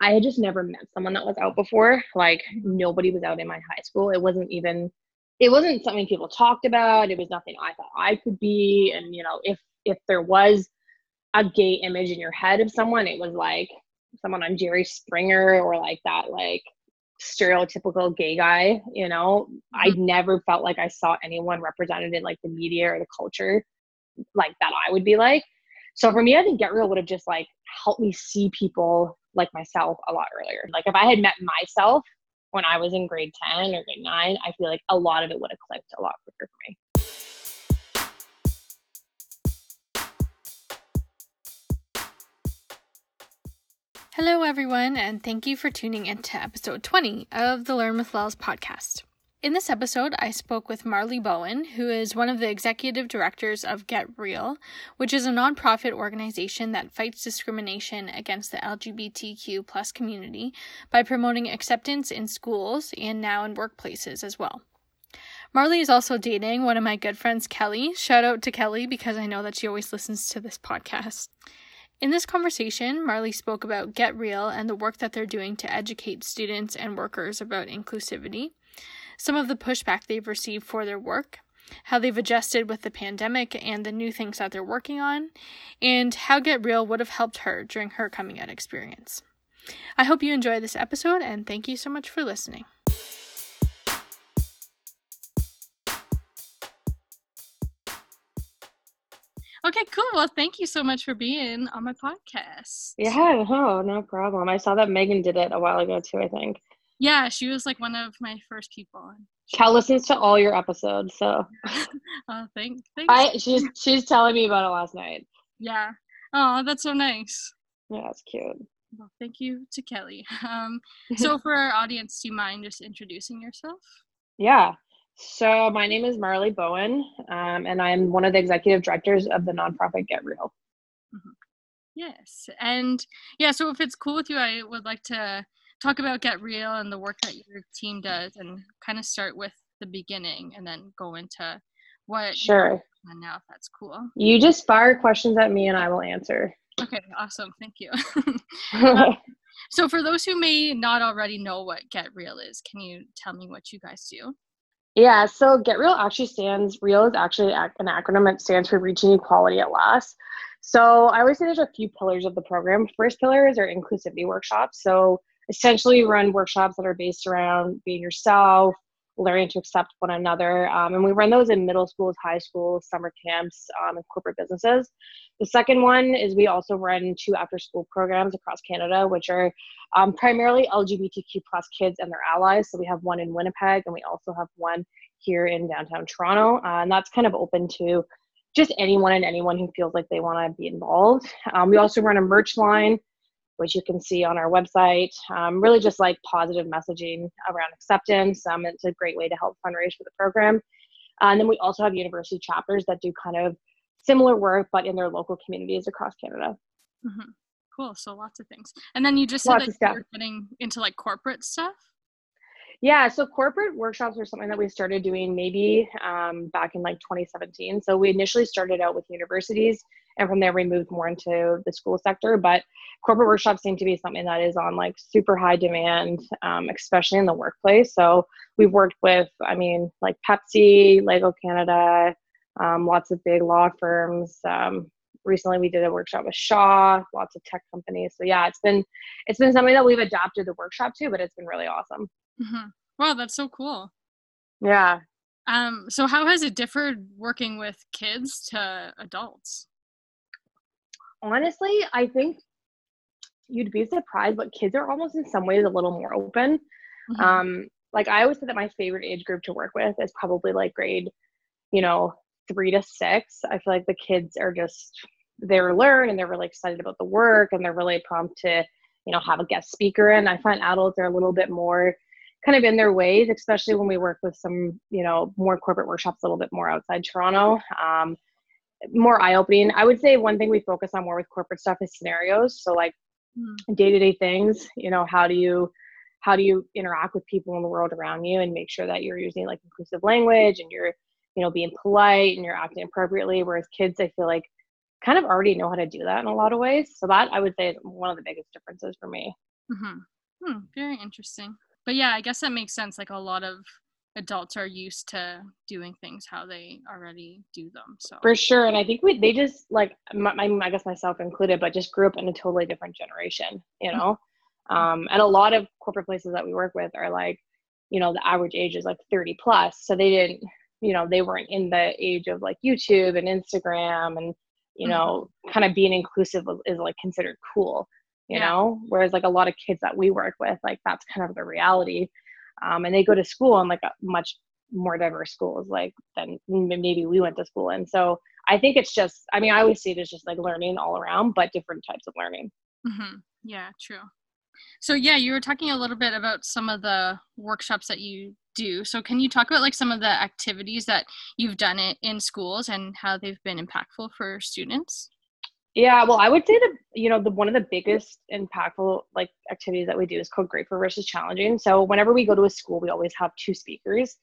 I had just never met someone that was out before. Like nobody was out in my high school. It wasn't even it wasn't something people talked about. It was nothing I thought I could be. And you know, if if there was a gay image in your head of someone, it was like someone on Jerry Springer or like that like stereotypical gay guy, you know. Mm-hmm. I never felt like I saw anyone represented in like the media or the culture like that I would be like. So for me, I think Get Real would have just like helped me see people like myself a lot earlier. Like if I had met myself when I was in grade 10 or grade 9, I feel like a lot of it would have clicked a lot quicker for me. Hello, everyone, and thank you for tuning in to episode 20 of the Learn with Lels podcast. In this episode, I spoke with Marley Bowen, who is one of the executive directors of Get Real, which is a nonprofit organization that fights discrimination against the LGBTQ plus community by promoting acceptance in schools and now in workplaces as well. Marley is also dating one of my good friends, Kelly. Shout out to Kelly because I know that she always listens to this podcast. In this conversation, Marley spoke about Get Real and the work that they're doing to educate students and workers about inclusivity some of the pushback they've received for their work, how they've adjusted with the pandemic and the new things that they're working on, and how Get Real would have helped her during her coming out experience. I hope you enjoy this episode and thank you so much for listening. Okay, cool. Well, thank you so much for being on my podcast. Yeah, no, no problem. I saw that Megan did it a while ago too, I think. Yeah, she was like one of my first people. Cal listens to all your episodes, so. oh, thank, thanks. I she's she's telling me about it last night. Yeah. Oh, that's so nice. Yeah, that's cute. Well, thank you to Kelly. Um, so for our audience, do you mind just introducing yourself? Yeah. So my name is Marley Bowen, um, and I'm one of the executive directors of the nonprofit Get Real. Mm-hmm. Yes, and yeah. So if it's cool with you, I would like to talk about Get Real and the work that your team does and kind of start with the beginning and then go into what sure. now if that's cool. You just fire questions at me and i will answer. Okay awesome thank you. Um, so for those who may not already know what get real is can you tell me what you guys do? Yeah so get real actually stands real is actually an acronym it stands for reaching equality at last so i always say there's a few pillars of the program. First pillar is our inclusivity workshops. So essentially run workshops that are based around being yourself, learning to accept one another. Um, and we run those in middle schools, high schools, summer camps, um, and corporate businesses. The second one is we also run two after school programs across Canada, which are um, primarily LGBTQ plus kids and their allies. So we have one in Winnipeg and we also have one here in downtown Toronto. Uh, and that's kind of open to just anyone and anyone who feels like they want to be involved. Um, we also run a merch line which you can see on our website. Um, really just like positive messaging around acceptance. Um, it's a great way to help fundraise for the program. Uh, and then we also have university chapters that do kind of similar work, but in their local communities across Canada. Mm-hmm. Cool. So lots of things. And then you just said lots that you're getting into like corporate stuff. Yeah, so corporate workshops are something that we started doing maybe um, back in like 2017. So we initially started out with universities, and from there we moved more into the school sector. But corporate workshops seem to be something that is on like super high demand, um, especially in the workplace. So we've worked with, I mean, like Pepsi, Lego Canada, um, lots of big law firms. Um, recently we did a workshop with Shaw, lots of tech companies. So yeah, it's been it's been something that we've adapted the workshop to, but it's been really awesome. Mm-hmm. Wow, that's so cool. Yeah. Um, so how has it differed working with kids to adults? Honestly, I think you'd be surprised, but kids are almost in some ways a little more open. Mm-hmm. Um, like I always say that my favorite age group to work with is probably like grade, you know, three to six. I feel like the kids are just they learn and they're really excited about the work and they're really prompt to, you know, have a guest speaker. And I find adults are a little bit more kind of in their ways, especially when we work with some, you know, more corporate workshops a little bit more outside Toronto. Um, more eye opening. I would say one thing we focus on more with corporate stuff is scenarios. So like day to day things, you know, how do you how do you interact with people in the world around you and make sure that you're using like inclusive language and you're, you know, being polite and you're acting appropriately. Whereas kids, I feel like kind of already know how to do that in a lot of ways. So that I would say is one of the biggest differences for me. Mm-hmm. Hmm, very interesting. But yeah, I guess that makes sense. Like a lot of adults are used to doing things how they already do them. So for sure, and I think we they just like my, my I guess myself included, but just grew up in a totally different generation. You know, mm-hmm. um, and a lot of corporate places that we work with are like, you know, the average age is like 30 plus, so they didn't, you know, they weren't in the age of like YouTube and Instagram and you mm-hmm. know, mm-hmm. kind of being inclusive is like considered cool you yeah. know whereas like a lot of kids that we work with like that's kind of the reality um, and they go to school in like a much more diverse schools like than maybe we went to school in. So i think it's just i mean i always see it as just like learning all around but different types of learning. Mm-hmm. yeah true. So yeah you were talking a little bit about some of the workshops that you do. So can you talk about like some of the activities that you've done it in schools and how they've been impactful for students yeah, well, I would say that you know the one of the biggest impactful like activities that we do is called Grateful versus Challenging. So whenever we go to a school, we always have two speakers,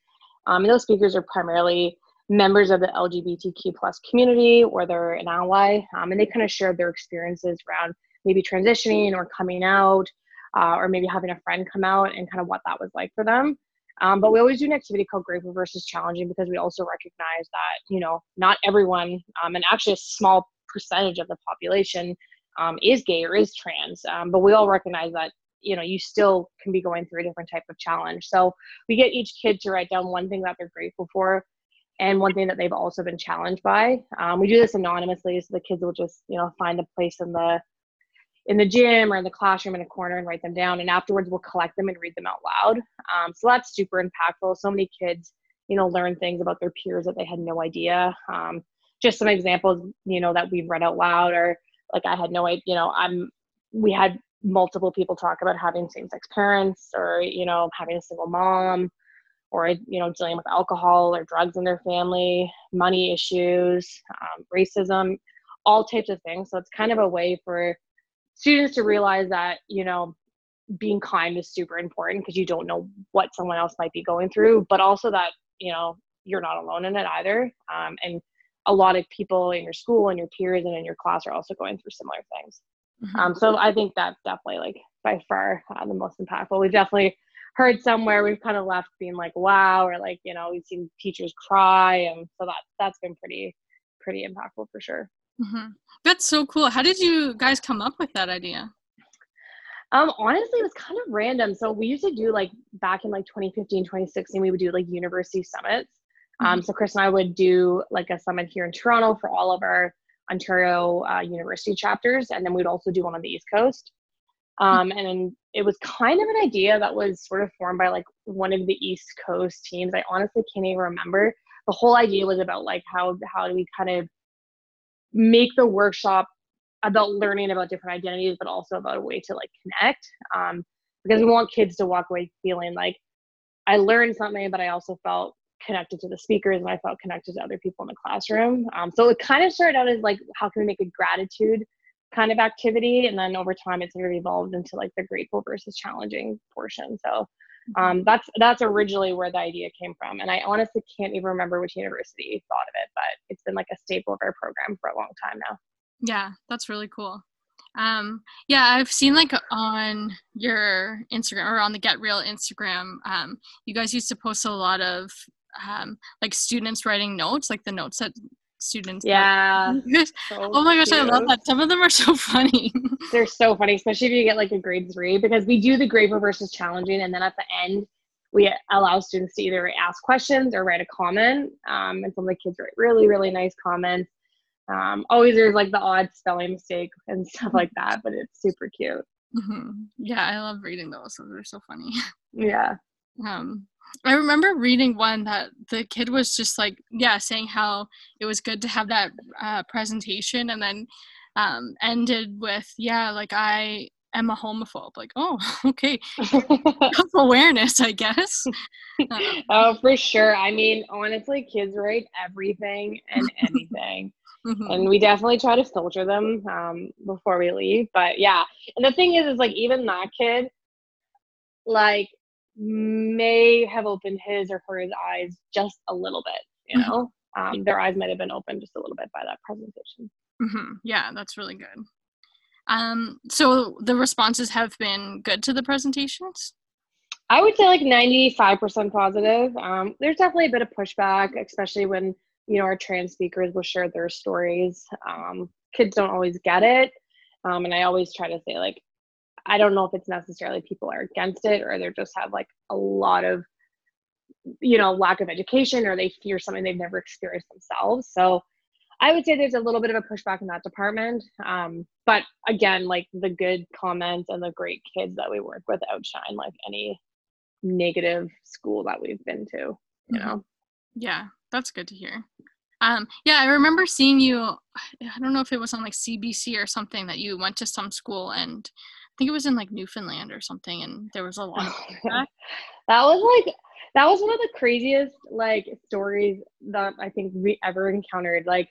um, and those speakers are primarily members of the LGBTQ plus community or they're an ally, um, and they kind of share their experiences around maybe transitioning or coming out, uh, or maybe having a friend come out and kind of what that was like for them. Um, but we always do an activity called Grateful versus Challenging because we also recognize that you know not everyone, um, and actually a small percentage of the population um, is gay or is trans. Um, but we all recognize that you know you still can be going through a different type of challenge. So we get each kid to write down one thing that they're grateful for and one thing that they've also been challenged by. Um, we do this anonymously so the kids will just you know find a place in the in the gym or in the classroom in a corner and write them down and afterwards we'll collect them and read them out loud. Um, so that's super impactful. So many kids you know learn things about their peers that they had no idea. Um, just some examples, you know, that we've read out loud or like I had no idea, you know, I'm, we had multiple people talk about having same sex parents or, you know, having a single mom or, you know, dealing with alcohol or drugs in their family, money issues, um, racism, all types of things. So it's kind of a way for students to realize that, you know, being kind is super important because you don't know what someone else might be going through, but also that, you know, you're not alone in it either. Um, and a lot of people in your school and your peers and in your class are also going through similar things. Mm-hmm. Um, so I think that's definitely like by far uh, the most impactful. We've definitely heard somewhere we've kind of left being like wow or like you know we've seen teachers cry and so that that's been pretty pretty impactful for sure. Mm-hmm. That's so cool. How did you guys come up with that idea? Um, honestly, it was kind of random. So we used to do like back in like 2015, 2016, we would do like university summits. Um, mm-hmm. so Chris and I would do like a summit here in Toronto for all of our Ontario uh, university chapters, and then we'd also do one on the East Coast. Um, and it was kind of an idea that was sort of formed by like one of the East Coast teams. I honestly can't even remember. The whole idea was about like how how do we kind of make the workshop about learning about different identities, but also about a way to like connect. Um, because we want kids to walk away feeling like I learned something, but I also felt connected to the speakers and I felt connected to other people in the classroom. Um, so it kind of started out as like, how can we make a gratitude kind of activity? And then over time, it's sort of evolved into like the grateful versus challenging portion. So mm-hmm. um, that's that's originally where the idea came from. And I honestly can't even remember which university thought of it, but it's been like a staple of our program for a long time now. Yeah, that's really cool. Um, yeah, I've seen like on your Instagram or on the Get Real Instagram, um, you guys used to post a lot of um, like students writing notes, like the notes that students. Yeah. so oh my gosh, cute. I love that. Some of them are so funny. They're so funny, especially if you get like a grade three, because we do the grade versus challenging, and then at the end we allow students to either ask questions or write a comment. Um, and some of the kids write really, really nice comments. Um, always there's like the odd spelling mistake and stuff like that, but it's super cute. Mm-hmm. Yeah, I love reading those. Those are so funny. Yeah. Um, I remember reading one that the kid was just like, yeah, saying how it was good to have that uh, presentation, and then um, ended with, yeah, like I am a homophobe. Like, oh, okay, self awareness, I guess. Um, oh, for sure. I mean, honestly, kids write everything and anything. Mm-hmm. And we definitely try to filter them um, before we leave. But yeah, and the thing is, is like even that kid, like may have opened his or her eyes just a little bit you mm-hmm. know um, their eyes might have been opened just a little bit by that presentation mm-hmm. yeah that's really good Um, so the responses have been good to the presentations? I would say like 95% positive. Um, there's definitely a bit of pushback, especially when, you know, our trans speakers will share their stories. Um, kids don't always get it. Um, and I always try to say, like, I don't know if it's necessarily people are against it or they just have like a lot of, you know, lack of education or they fear something they've never experienced themselves. So I would say there's a little bit of a pushback in that department. Um, but again, like the good comments and the great kids that we work with outshine like any negative school that we've been to, you mm-hmm. know? Yeah, that's good to hear. Um, yeah, I remember seeing you. I don't know if it was on like CBC or something that you went to some school, and think it was in like Newfoundland or something, and there was a lot of that. that was like that was one of the craziest like stories that I think we ever encountered. Like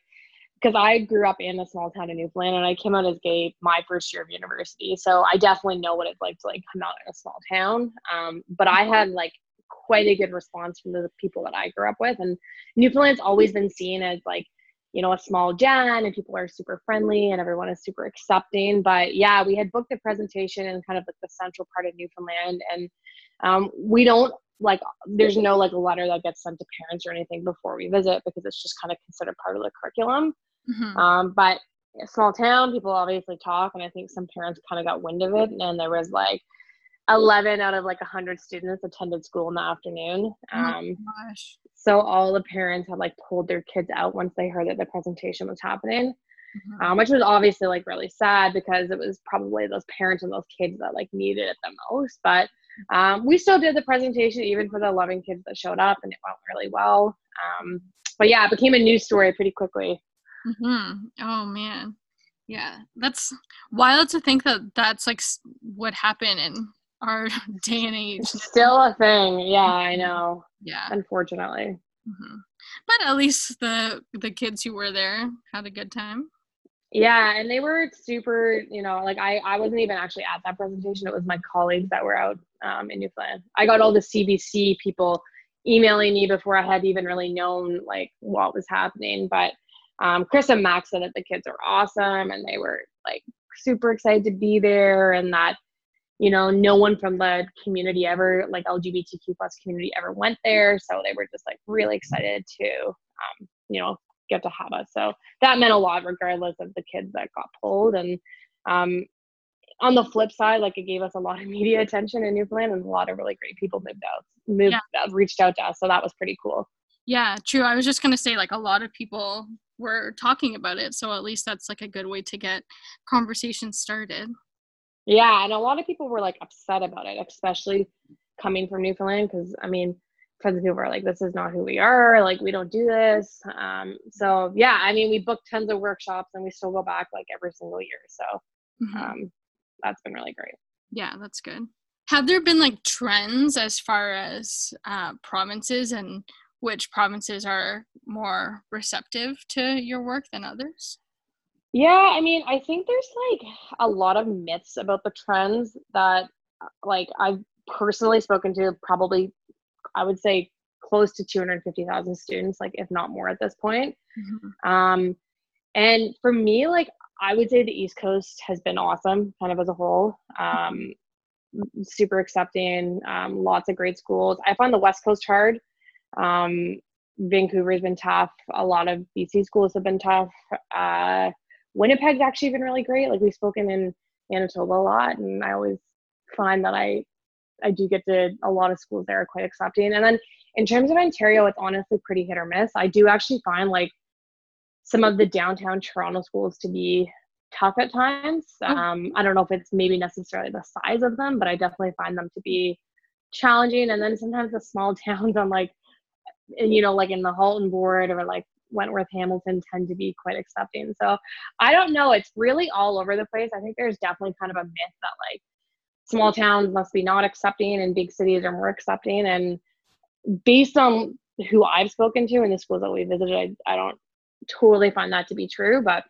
because I grew up in a small town in Newfoundland and I came out as gay my first year of university. So I definitely know what it's like to like come out in a small town. Um, but I had like quite a good response from the people that I grew up with. And Newfoundland's always been seen as like, you know, a small gen and people are super friendly and everyone is super accepting. But yeah, we had booked a presentation in kind of like the central part of Newfoundland and um, we don't like there's no like a letter that gets sent to parents or anything before we visit because it's just kind of considered part of the curriculum mm-hmm. um, but a small town people obviously talk and i think some parents kind of got wind of it and there was like 11 out of like 100 students attended school in the afternoon. Oh um, so all the parents had like pulled their kids out once they heard that the presentation was happening mm-hmm. um, which was obviously like really sad because it was probably those parents and those kids that like needed it the most. But um, we still did the presentation even for the 11 kids that showed up and it went really well. Um, but yeah it became a news story pretty quickly. Mm-hmm. oh man. Yeah. That's wild to think that that's like what happened in our day and age it's still a thing yeah i know yeah unfortunately mm-hmm. but at least the the kids who were there had a good time yeah, and they were super, you know, like I, I wasn't even actually at that presentation. It was my colleagues that were out um, in Newfoundland. I got all the CBC people emailing me before I had even really known like what was happening. But um, Chris and Max said that the kids are awesome and they were like super excited to be there and that, you know, no one from the community ever, like LGBTQ plus community ever went there. So they were just like really excited to, um, you know, get to have us. So that meant a lot, regardless of the kids that got pulled. And um, on the flip side, like it gave us a lot of media attention in Newfoundland, and a lot of really great people moved out, moved, yeah. reached out to us. So that was pretty cool. Yeah, true. I was just gonna say, like a lot of people were talking about it, so at least that's like a good way to get conversation started. Yeah, and a lot of people were like upset about it, especially coming from Newfoundland, because I mean, tons of people are like, this is not who we are. Like, we don't do this. Um, so yeah, I mean, we booked tons of workshops and we still go back like every single year. So mm-hmm. um, that's been really great. Yeah, that's good. Have there been like trends as far as uh, provinces and which provinces are more receptive to your work than others? Yeah, I mean, I think there's like a lot of myths about the trends that like I've personally spoken to probably I would say close to 250,000 students, like if not more at this point. Mm-hmm. Um, and for me, like I would say the East Coast has been awesome, kind of as a whole. Um, super accepting, um, lots of great schools. I find the West Coast hard. Um, Vancouver's been tough. A lot of BC schools have been tough. Uh, Winnipeg's actually been really great. Like we've spoken in Manitoba a lot, and I always find that I I do get to a lot of schools there are quite accepting. And then in terms of Ontario, it's honestly pretty hit or miss. I do actually find like some of the downtown Toronto schools to be tough at times. Oh. Um, I don't know if it's maybe necessarily the size of them, but I definitely find them to be challenging. And then sometimes the small towns I'm like, and you know, like in the Halton Board or like Wentworth Hamilton tend to be quite accepting. So I don't know. It's really all over the place. I think there's definitely kind of a myth that like small towns must be not accepting and big cities are more accepting. And based on who I've spoken to and the schools that we visited, I, I don't totally find that to be true. But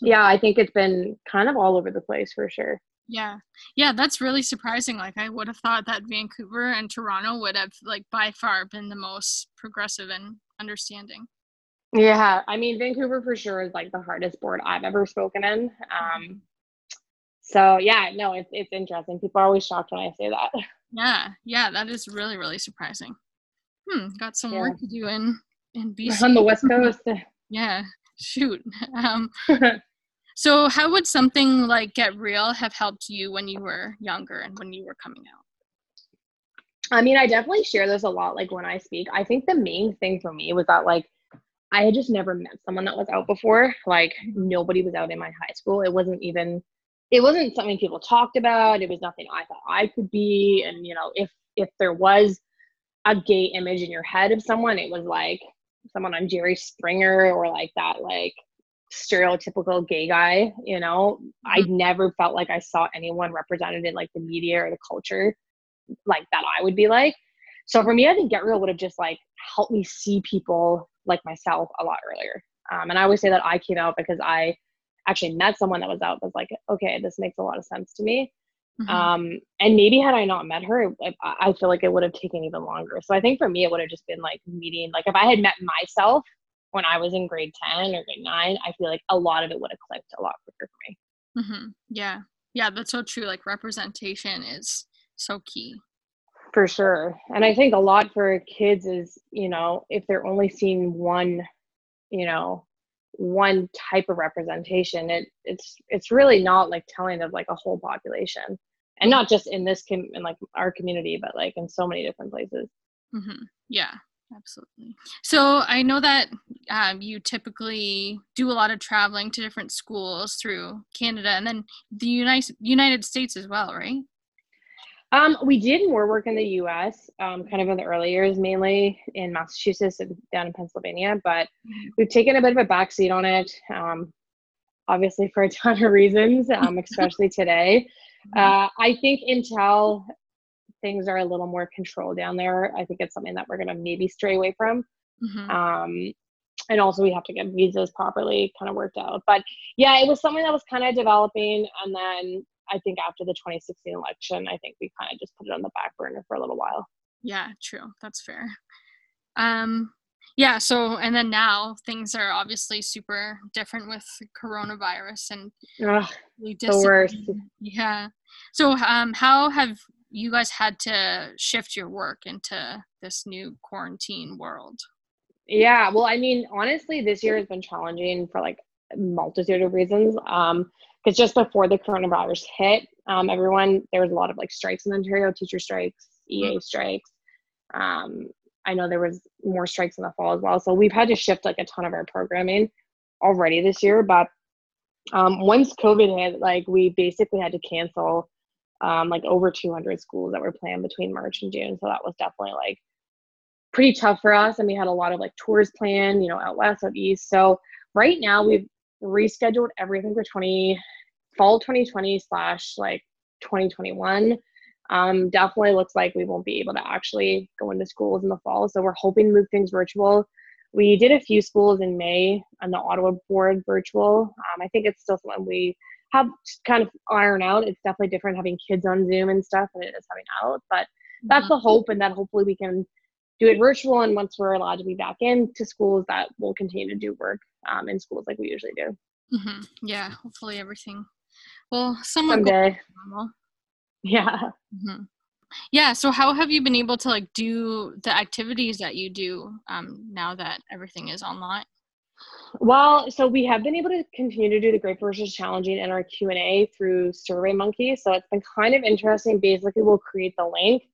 yeah, I think it's been kind of all over the place for sure. Yeah. Yeah, that's really surprising. Like I would have thought that Vancouver and Toronto would have like by far been the most progressive and understanding. Yeah, I mean Vancouver for sure is like the hardest board I've ever spoken in. Um So yeah, no, it's it's interesting. People are always shocked when I say that. Yeah, yeah, that is really really surprising. Hmm, got some yeah. work to do in in BC on the west coast. yeah, shoot. Um, so how would something like Get Real have helped you when you were younger and when you were coming out? I mean, I definitely share this a lot. Like when I speak, I think the main thing for me was that like I had just never met someone that was out before. Like nobody was out in my high school. It wasn't even it wasn't something people talked about. It was nothing I thought I could be. And you know, if if there was a gay image in your head of someone, it was like someone on Jerry Springer or like that like stereotypical gay guy, you know. Mm-hmm. I never felt like I saw anyone represented in like the media or the culture like that I would be like. So for me, I think Get Real would have just like helped me see people like myself a lot earlier. Um, and I always say that I came out because I actually met someone that was out was like, okay, this makes a lot of sense to me. Mm-hmm. Um, and maybe had I not met her, I, I feel like it would have taken even longer. So I think for me, it would have just been like meeting, like if I had met myself when I was in grade 10 or grade nine, I feel like a lot of it would have clicked a lot quicker for me. Mm-hmm. Yeah. Yeah, that's so true. Like representation is so key for sure. And i think a lot for kids is you know if they're only seeing one you know one type of representation it it's it's really not like telling of like a whole population. And not just in this com- in like our community but like in so many different places. Mm-hmm. yeah absolutely. So i know that um, you typically do a lot of traveling to different schools through canada and then the united united states as well right um, we did more work in the U.S. Um, kind of in the early years, mainly in Massachusetts and down in Pennsylvania, but mm-hmm. we've taken a bit of a backseat on it. Um, obviously, for a ton of reasons, um, especially today. Uh, I think until things are a little more controlled down there, I think it's something that we're going to maybe stray away from. Mm-hmm. Um, and also, we have to get visas properly kind of worked out. But yeah, it was something that was kind of developing, and then I think after the 2016 election, I think we kind of just put it on the back burner for a little while. Yeah, true. That's fair. Um, yeah. So, and then now things are obviously super different with coronavirus and Ugh, the worst. Yeah. So, um, how have you guys had to shift your work into this new quarantine world? Yeah. Well, I mean, honestly, this year has been challenging for like multitude of reasons. Um, because just before the coronavirus hit, um, everyone there was a lot of like strikes in Ontario, teacher strikes, EA mm-hmm. strikes. Um, I know there was more strikes in the fall as well, so we've had to shift like a ton of our programming already this year. But um, once COVID hit, like we basically had to cancel um, like over 200 schools that were planned between March and June. So that was definitely like pretty tough for us, and we had a lot of like tours planned, you know, out west, out east. So right now we've rescheduled everything for 20 fall 2020 slash like 2021 um, definitely looks like we won't be able to actually go into schools in the fall so we're hoping to move things virtual. We did a few schools in may on the ottawa board virtual. Um, i think it's still something we have kind of iron out. It's definitely different having kids on zoom and stuff than it is having out but that's the hope and that hopefully we can do it virtual and once we're allowed to be back in to schools that we'll continue to do work um, in schools like we usually do. Mm-hmm. Yeah, hopefully everything somewhat someday. Yeah. Mm-hmm. Yeah. So how have you been able to like do the activities that you do um, now that everything is online? Well, so we have been able to continue to do the Great versus Challenging and our Q and A through SurveyMonkey. So it's been kind of interesting. Basically, we'll create the link,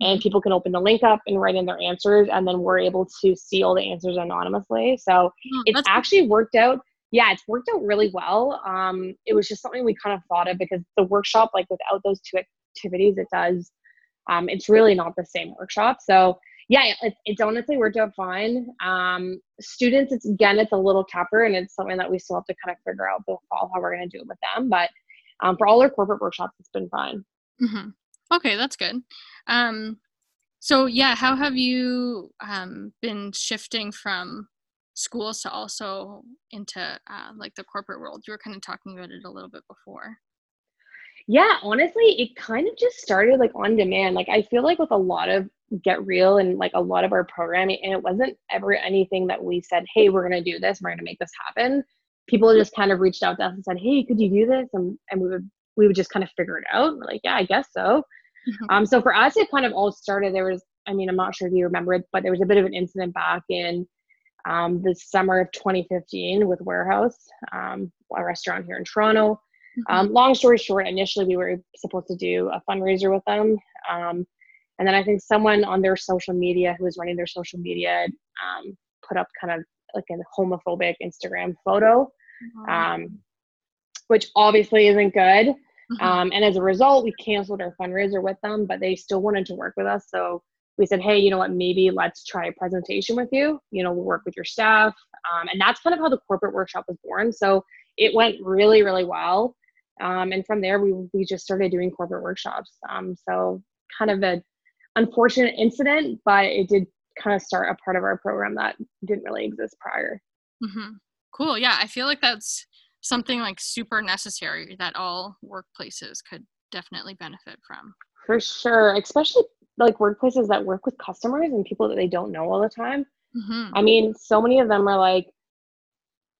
and people can open the link up and write in their answers and then we're able to see all the answers anonymously. So oh, it's actually worked out yeah it's worked out really well. Um, it was just something we kind of thought of because the workshop like without those two activities it does um, it's really not the same workshop. So yeah it, it's honestly worked out fine. Um, students it's again it's a little tougher and it's something that we still have to kind of figure out the fall how we're going to do it with them but um, for all our corporate workshops it's been fine. Mm-hmm. Okay, that's good. Um, so yeah, how have you um, been shifting from schools to also into uh, like the corporate world? You were kind of talking about it a little bit before. Yeah, honestly, it kind of just started like on demand. Like I feel like with a lot of Get Real and like a lot of our programming, and it wasn't ever anything that we said, "Hey, we're gonna do this. We're gonna make this happen." People just kind of reached out to us and said, "Hey, could you do this?" And and we would we would just kind of figure it out. We're like, yeah, I guess so. Mm-hmm. Um, so for us, it kind of all started. There was, I mean, I'm not sure if you remember it, but there was a bit of an incident back in um, the summer of 2015 with Warehouse, um, a restaurant here in Toronto. Mm-hmm. Um, long story short, initially we were supposed to do a fundraiser with them. Um, and then I think someone on their social media who was running their social media um, put up kind of like a homophobic Instagram photo, um, which obviously isn't good. Mm-hmm. Um, and as a result, we canceled our fundraiser with them, but they still wanted to work with us. So we said, hey, you know what, maybe let's try a presentation with you. You know, we'll work with your staff. Um, and that's kind of how the corporate workshop was born. So it went really, really well. Um, and from there, we, we just started doing corporate workshops. Um, so kind of a unfortunate incident, but it did kind of start a part of our program that didn't really exist prior. Mm-hmm. Cool. Yeah, I feel like that's something like super necessary that all workplaces could definitely benefit from. For sure, especially like workplaces that work with customers and people that they don't know all the time. Mm-hmm. I mean, so many of them are like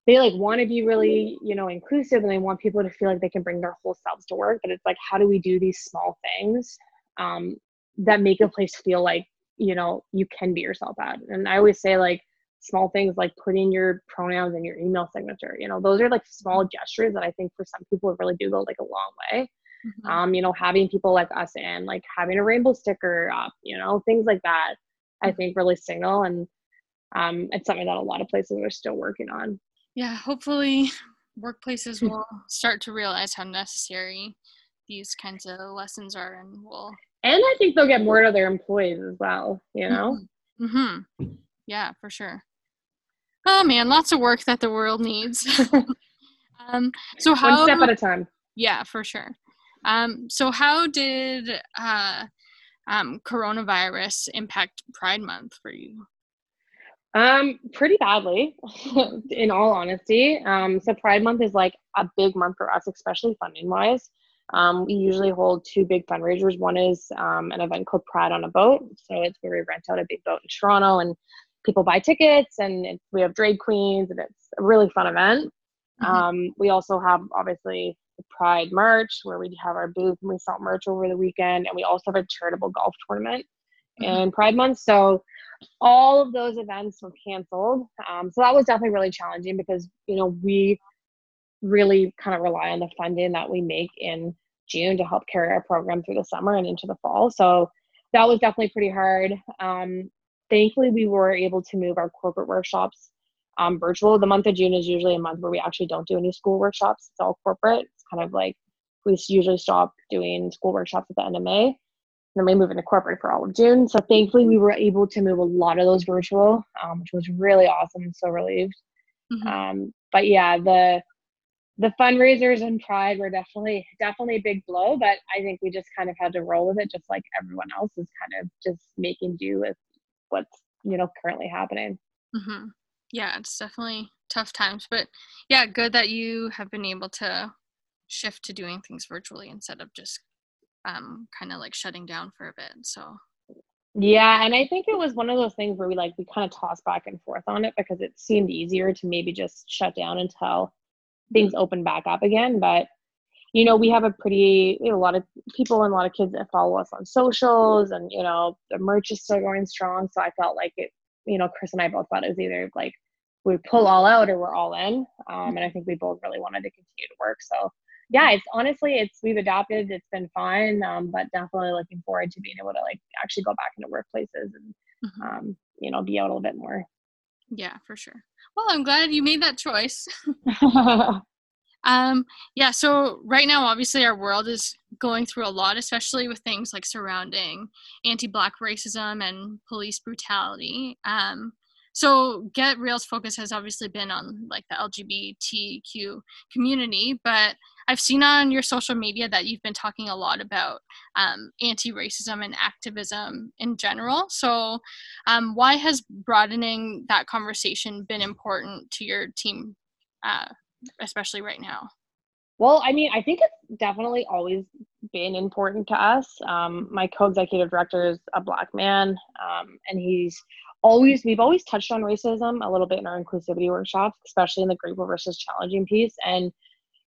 they like want to be really you know inclusive and they want people to feel like they can bring their whole selves to work but it's like how do we do these small things um, that make a place feel like you know you can be yourself at and i always say like small things like putting your pronouns in your email signature you know those are like small gestures that i think for some people really do go like a long way mm-hmm. um you know having people like us in like having a rainbow sticker up you know things like that i mm-hmm. think really signal and um it's something that a lot of places are still working on yeah hopefully workplaces will start to realize how necessary these kinds of lessons are and will and I think they'll get more to their employees as well. You know. Mm-hmm. Yeah, for sure. Oh man, lots of work that the world needs. um, so how? One step at a time. Yeah, for sure. Um, so how did uh, um, coronavirus impact Pride Month for you? Um, pretty badly, in all honesty. Um, so Pride Month is like a big month for us, especially funding wise. Um, we usually hold two big fundraisers. One is um, an event called Pride on a Boat. So it's where we rent out a big boat in Toronto and people buy tickets and it, we have drag queens and it's a really fun event. Mm-hmm. Um, we also have obviously the Pride March where we have our booth and we sell merch over the weekend. And we also have a charitable golf tournament mm-hmm. in Pride Month. So all of those events were canceled. Um, so that was definitely really challenging because, you know, we really kind of rely on the funding that we make in June to help carry our program through the summer and into the fall. So that was definitely pretty hard. Um, thankfully, we were able to move our corporate workshops um, virtual. The month of June is usually a month where we actually don't do any school workshops. It's all corporate. It's kind of like we usually stop doing school workshops at the end of May. And then we move into corporate for all of June. So thankfully, we were able to move a lot of those virtual, um, which was really awesome. So relieved. Mm-hmm. Um, but yeah, the the fundraisers and pride were definitely definitely a big blow but i think we just kind of had to roll with it just like everyone else is kind of just making do with what's you know currently happening mm-hmm. yeah it's definitely tough times but yeah good that you have been able to shift to doing things virtually instead of just um, kind of like shutting down for a bit so yeah and i think it was one of those things where we like we kind of tossed back and forth on it because it seemed easier to maybe just shut down until things open back up again. But you know, we have a pretty you know, a lot of people and a lot of kids that follow us on socials, and you know, the merch is still going strong. So I felt like it. You know, Chris and I both thought it was either like we pull all out or we're all in. Um, and I think we both really wanted to continue to work. So yeah, it's honestly, it's we've adapted. It's been fun, um, but definitely looking forward to being able to like actually go back into workplaces and mm-hmm. um, you know be out a little bit more. Yeah, for sure. Well, I'm glad you made that choice. um, yeah, so right now, obviously, our world is going through a lot, especially with things like surrounding anti Black racism and police brutality. Um, so Get Real's focus has obviously been on like the LGBTQ community, but I've seen on your social media that you've been talking a lot about um, anti-racism and activism in general. So, um, why has broadening that conversation been important to your team, uh, especially right now? Well, I mean, I think it's definitely always been important to us. Um, my co-executive director is a black man, um, and he's always we've always touched on racism a little bit in our inclusivity workshops, especially in the grateful versus challenging piece. And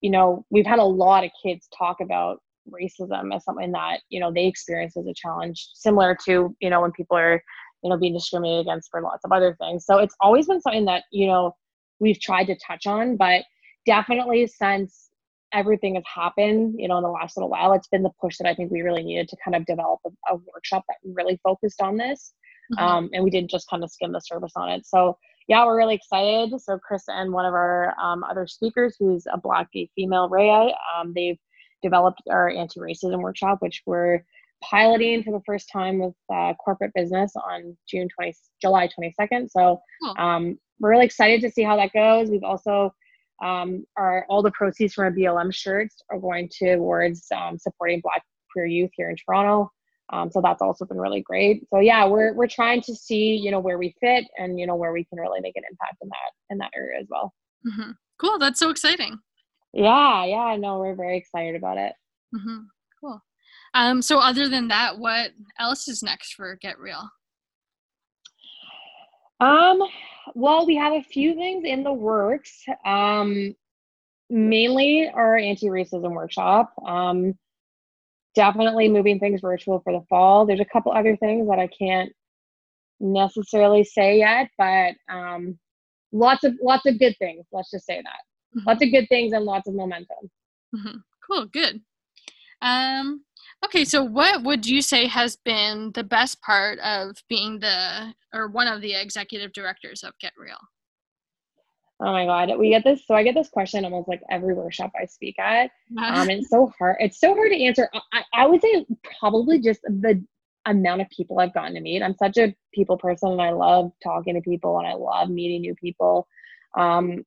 you know, we've had a lot of kids talk about racism as something that, you know, they experience as a challenge, similar to, you know, when people are, you know, being discriminated against for lots of other things. So it's always been something that, you know, we've tried to touch on, but definitely since everything has happened, you know, in the last little while, it's been the push that I think we really needed to kind of develop a, a workshop that really focused on this. Mm-hmm. Um, and we didn't just kind of skim the surface on it. So yeah, we're really excited. So Chris and one of our um, other speakers, who's a Black gay female, Rhea, um, they've developed our anti-racism workshop, which we're piloting for the first time with uh, corporate business on June 20, July 22nd. So um, we're really excited to see how that goes. We've also um, our all the proceeds from our BLM shirts are going towards um, supporting Black queer youth here in Toronto. Um, so that's also been really great. So yeah, we're we're trying to see you know where we fit and you know where we can really make an impact in that in that area as well. Mm-hmm. Cool, that's so exciting. Yeah, yeah, I know we're very excited about it. Mm-hmm. Cool. Um, so other than that, what else is next for Get Real? Um, well, we have a few things in the works. Um, mainly our anti-racism workshop. Um, definitely moving things virtual for the fall. There's a couple other things that I can't necessarily say yet, but um, lots of lots of good things. Let's just say that mm-hmm. lots of good things and lots of momentum. Mm-hmm. Cool, good. Um, okay, so what would you say has been the best part of being the or one of the executive directors of Get Real? Oh my god, we get this. So I get this question almost like every workshop I speak at. Um, it's so hard. It's so hard to answer. I, I would say probably just the amount of people I've gotten to meet. I'm such a people person, and I love talking to people, and I love meeting new people. Um,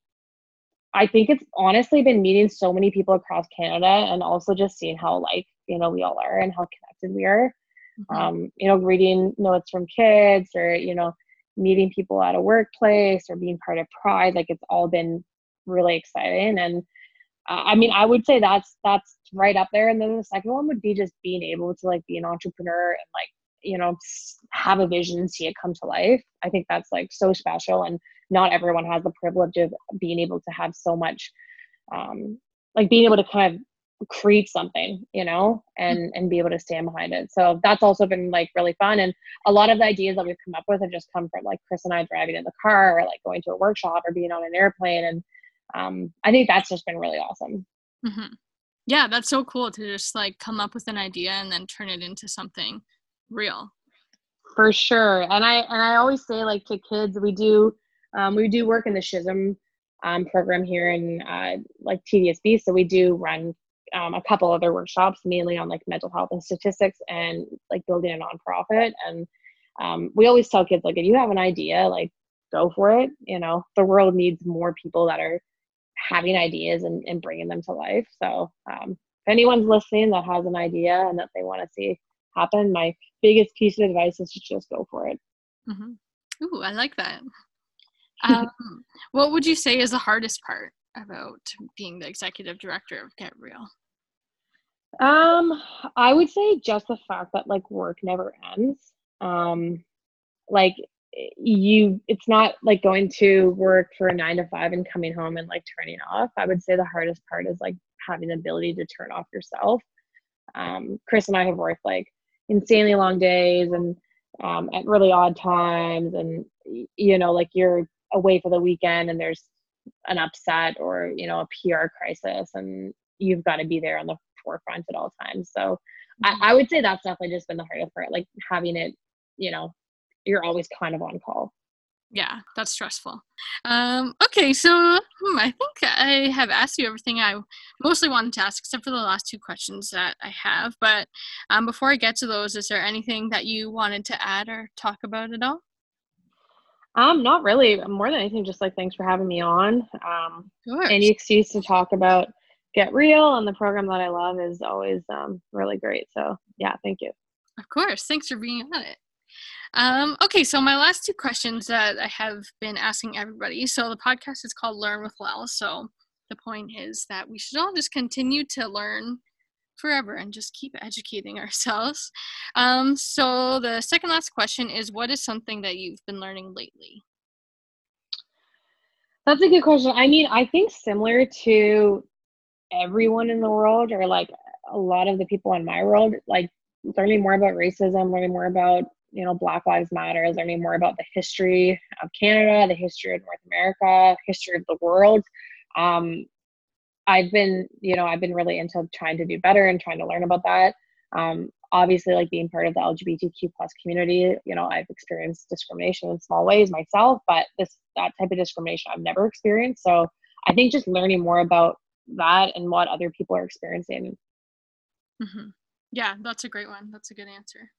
I think it's honestly been meeting so many people across Canada, and also just seeing how like you know we all are and how connected we are. Mm-hmm. Um, you know, reading notes from kids, or you know meeting people at a workplace or being part of pride like it's all been really exciting. And uh, i mean i would say that's that's right up there. And then the second one would be just being able to like be an entrepreneur and like you know have a vision see it come to life. I think that's like so special. And not everyone has the privilege of being able to have so much um like being able to kind of create something you know and mm-hmm. and be able to stand behind it so that's also been like really fun and a lot of the ideas that we've come up with have just come from like chris and i driving in the car or like going to a workshop or being on an airplane and um, i think that's just been really awesome mm-hmm. yeah that's so cool to just like come up with an idea and then turn it into something real for sure and i and i always say like to kids we do um, we do work in the SHSM um, program here in uh, like TDSB. So we do run um, a couple other workshops, mainly on like mental health and statistics and like building a nonprofit. And um, we always tell kids like, if you have an idea, like go for it. You know, the world needs more people that are having ideas and, and bringing them to life. So um, if anyone's listening that has an idea and that they want to see happen, my biggest piece of advice is to just go for it. Mm-hmm. Ooh, I like that. Um, what would you say is the hardest part about being the executive director of Get Real? Um, I would say just the fact that like work never ends. Um, like you, it's not like going to work for a nine to five and coming home and like turning off. I would say the hardest part is like having the ability to turn off yourself. Um, Chris and I have worked like insanely long days and um, at really odd times, and you know, like you're away for the weekend and there's an upset or you know a PR crisis, and you've got to be there on the forefront at all times. So mm-hmm. I, I would say that's definitely just been the hardest part, like having it, you know, you're always kind of on call. Yeah, that's stressful. Um, okay, so hmm, I think I have asked you everything I mostly wanted to ask, except for the last two questions that I have. But um, before I get to those, is there anything that you wanted to add or talk about at all? Um, not really. More than anything, just like thanks for having me on. Um, any excuse to talk about get real and the program that I love is always um, really great. So yeah, thank you. Of course. Thanks for being on it. Um, okay, so my last two questions that I have been asking everybody. So the podcast is called Learn with Lel. So the point is that we should all just continue to learn forever and just keep educating ourselves. Um, so the second last question is what is something that you've been learning lately? That's a good question. I mean, I think similar to everyone in the world or like a lot of the people in my world like learning more about racism learning more about you know black lives matter learning more about the history of canada the history of north america history of the world um, i've been you know i've been really into trying to do better and trying to learn about that. Um, obviously like being part of the lgbtq plus community you know i've experienced discrimination in small ways myself but this that type of discrimination i've never experienced. So i think just learning more about that and what other people are experiencing. Mm-hmm. yeah that's a great one. That's a good answer.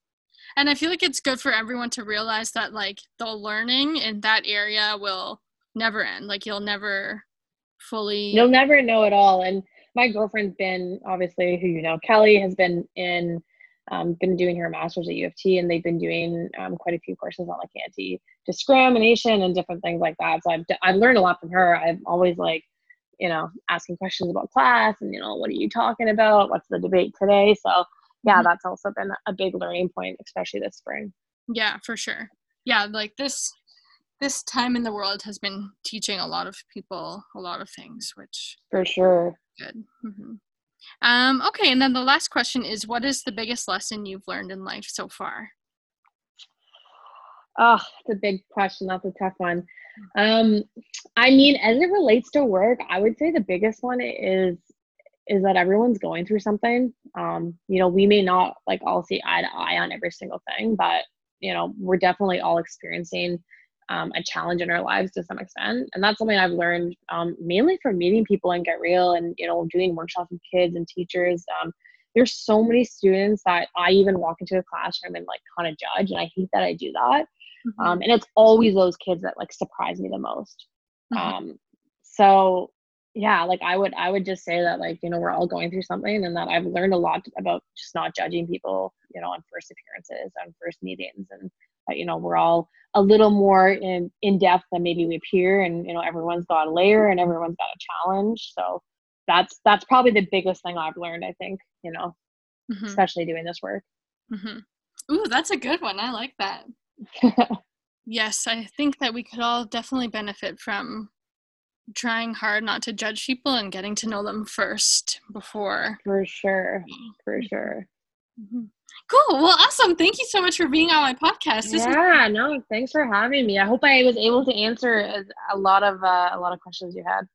And i feel like it's good for everyone to realize that like the learning in that area will never end. Like you'll never fully you'll never know it all and my girlfriend's been obviously who you know kelly has been in um, been doing her master's at U of T, and they've been doing um, quite a few courses on like anti discrimination and different things like that. So I've I've learned a lot from her. I'm always like, you know, asking questions about class and you know, what are you talking about? What's the debate today? So yeah, mm-hmm. that's also been a big learning point, especially this spring. Yeah, for sure. Yeah, like this this time in the world has been teaching a lot of people a lot of things, which for sure good. Mm-hmm. Um, okay, and then the last question is what is the biggest lesson you've learned in life so far? Oh, it's a big question. That's a tough one. Um, I mean, as it relates to work, I would say the biggest one is is that everyone's going through something. Um, you know, we may not like all see eye to eye on every single thing, but you know, we're definitely all experiencing um, a challenge in our lives to some extent. And that's something I've learned um, mainly from meeting people and Get Real and, you know, doing workshops with kids and teachers. Um, there's so many students that I even walk into a classroom and like kind of judge. And I hate that I do that. Mm-hmm. Um, and it's always those kids that like surprise me the most. Mm-hmm. Um, so yeah, like I would, I would just say that like, you know, we're all going through something and that I've learned a lot about just not judging people, you know, on first appearances, on first meetings and, you know we're all a little more in in depth than maybe we appear and you know everyone's got a layer and everyone's got a challenge. So that's that's probably the biggest thing i've learned i think you know mm-hmm. especially doing this work. Mm-hmm. ooh that's a good one. I like that. Yes i think that we could all definitely benefit from trying hard not to judge people and getting to know them first before for sure. for sure. Mm-hmm. Cool. Well, awesome. Thank you so much for being on my podcast. This yeah, was- no, thanks for having me. I hope I was able to answer a lot of uh, a lot of questions you had.